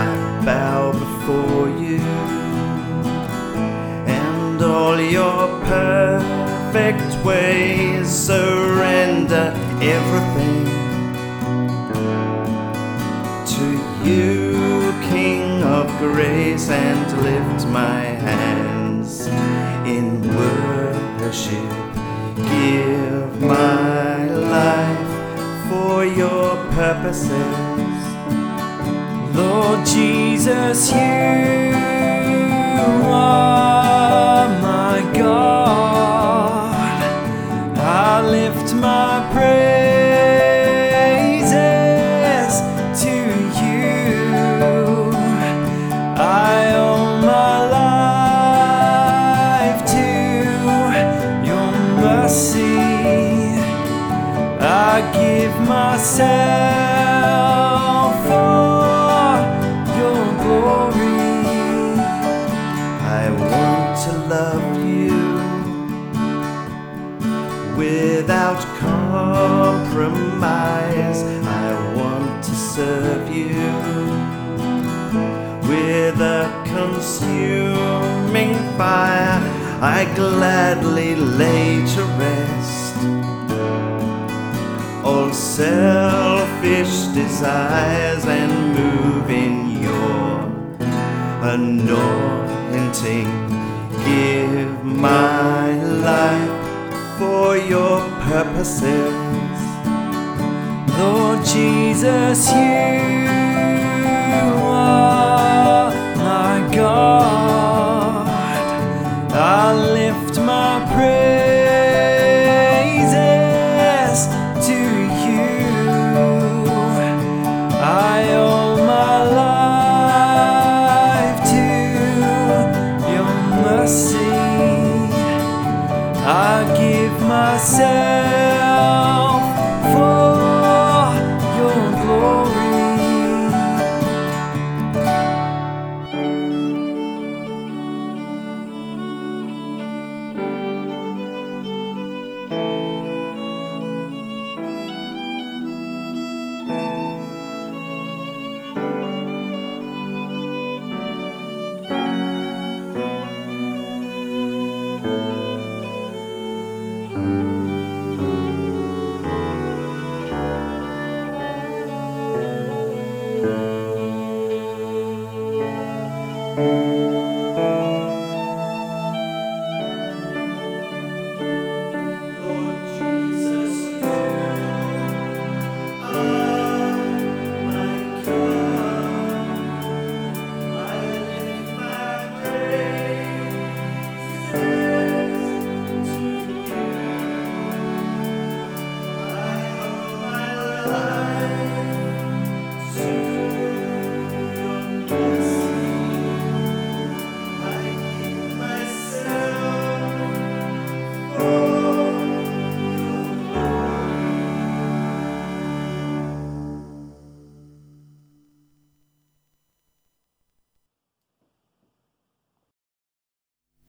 I bow before you, and all your perfect ways surrender everything grace, and lift my hands in worship. Give my life for your purposes. Lord Jesus, you are give myself for your glory. I want to love you without compromise. I want to serve you with a consuming fire. I gladly lay to rest selfish desires and move in your anointing. Give my life for your purposes. Lord Jesus, you are myself. thank you. life.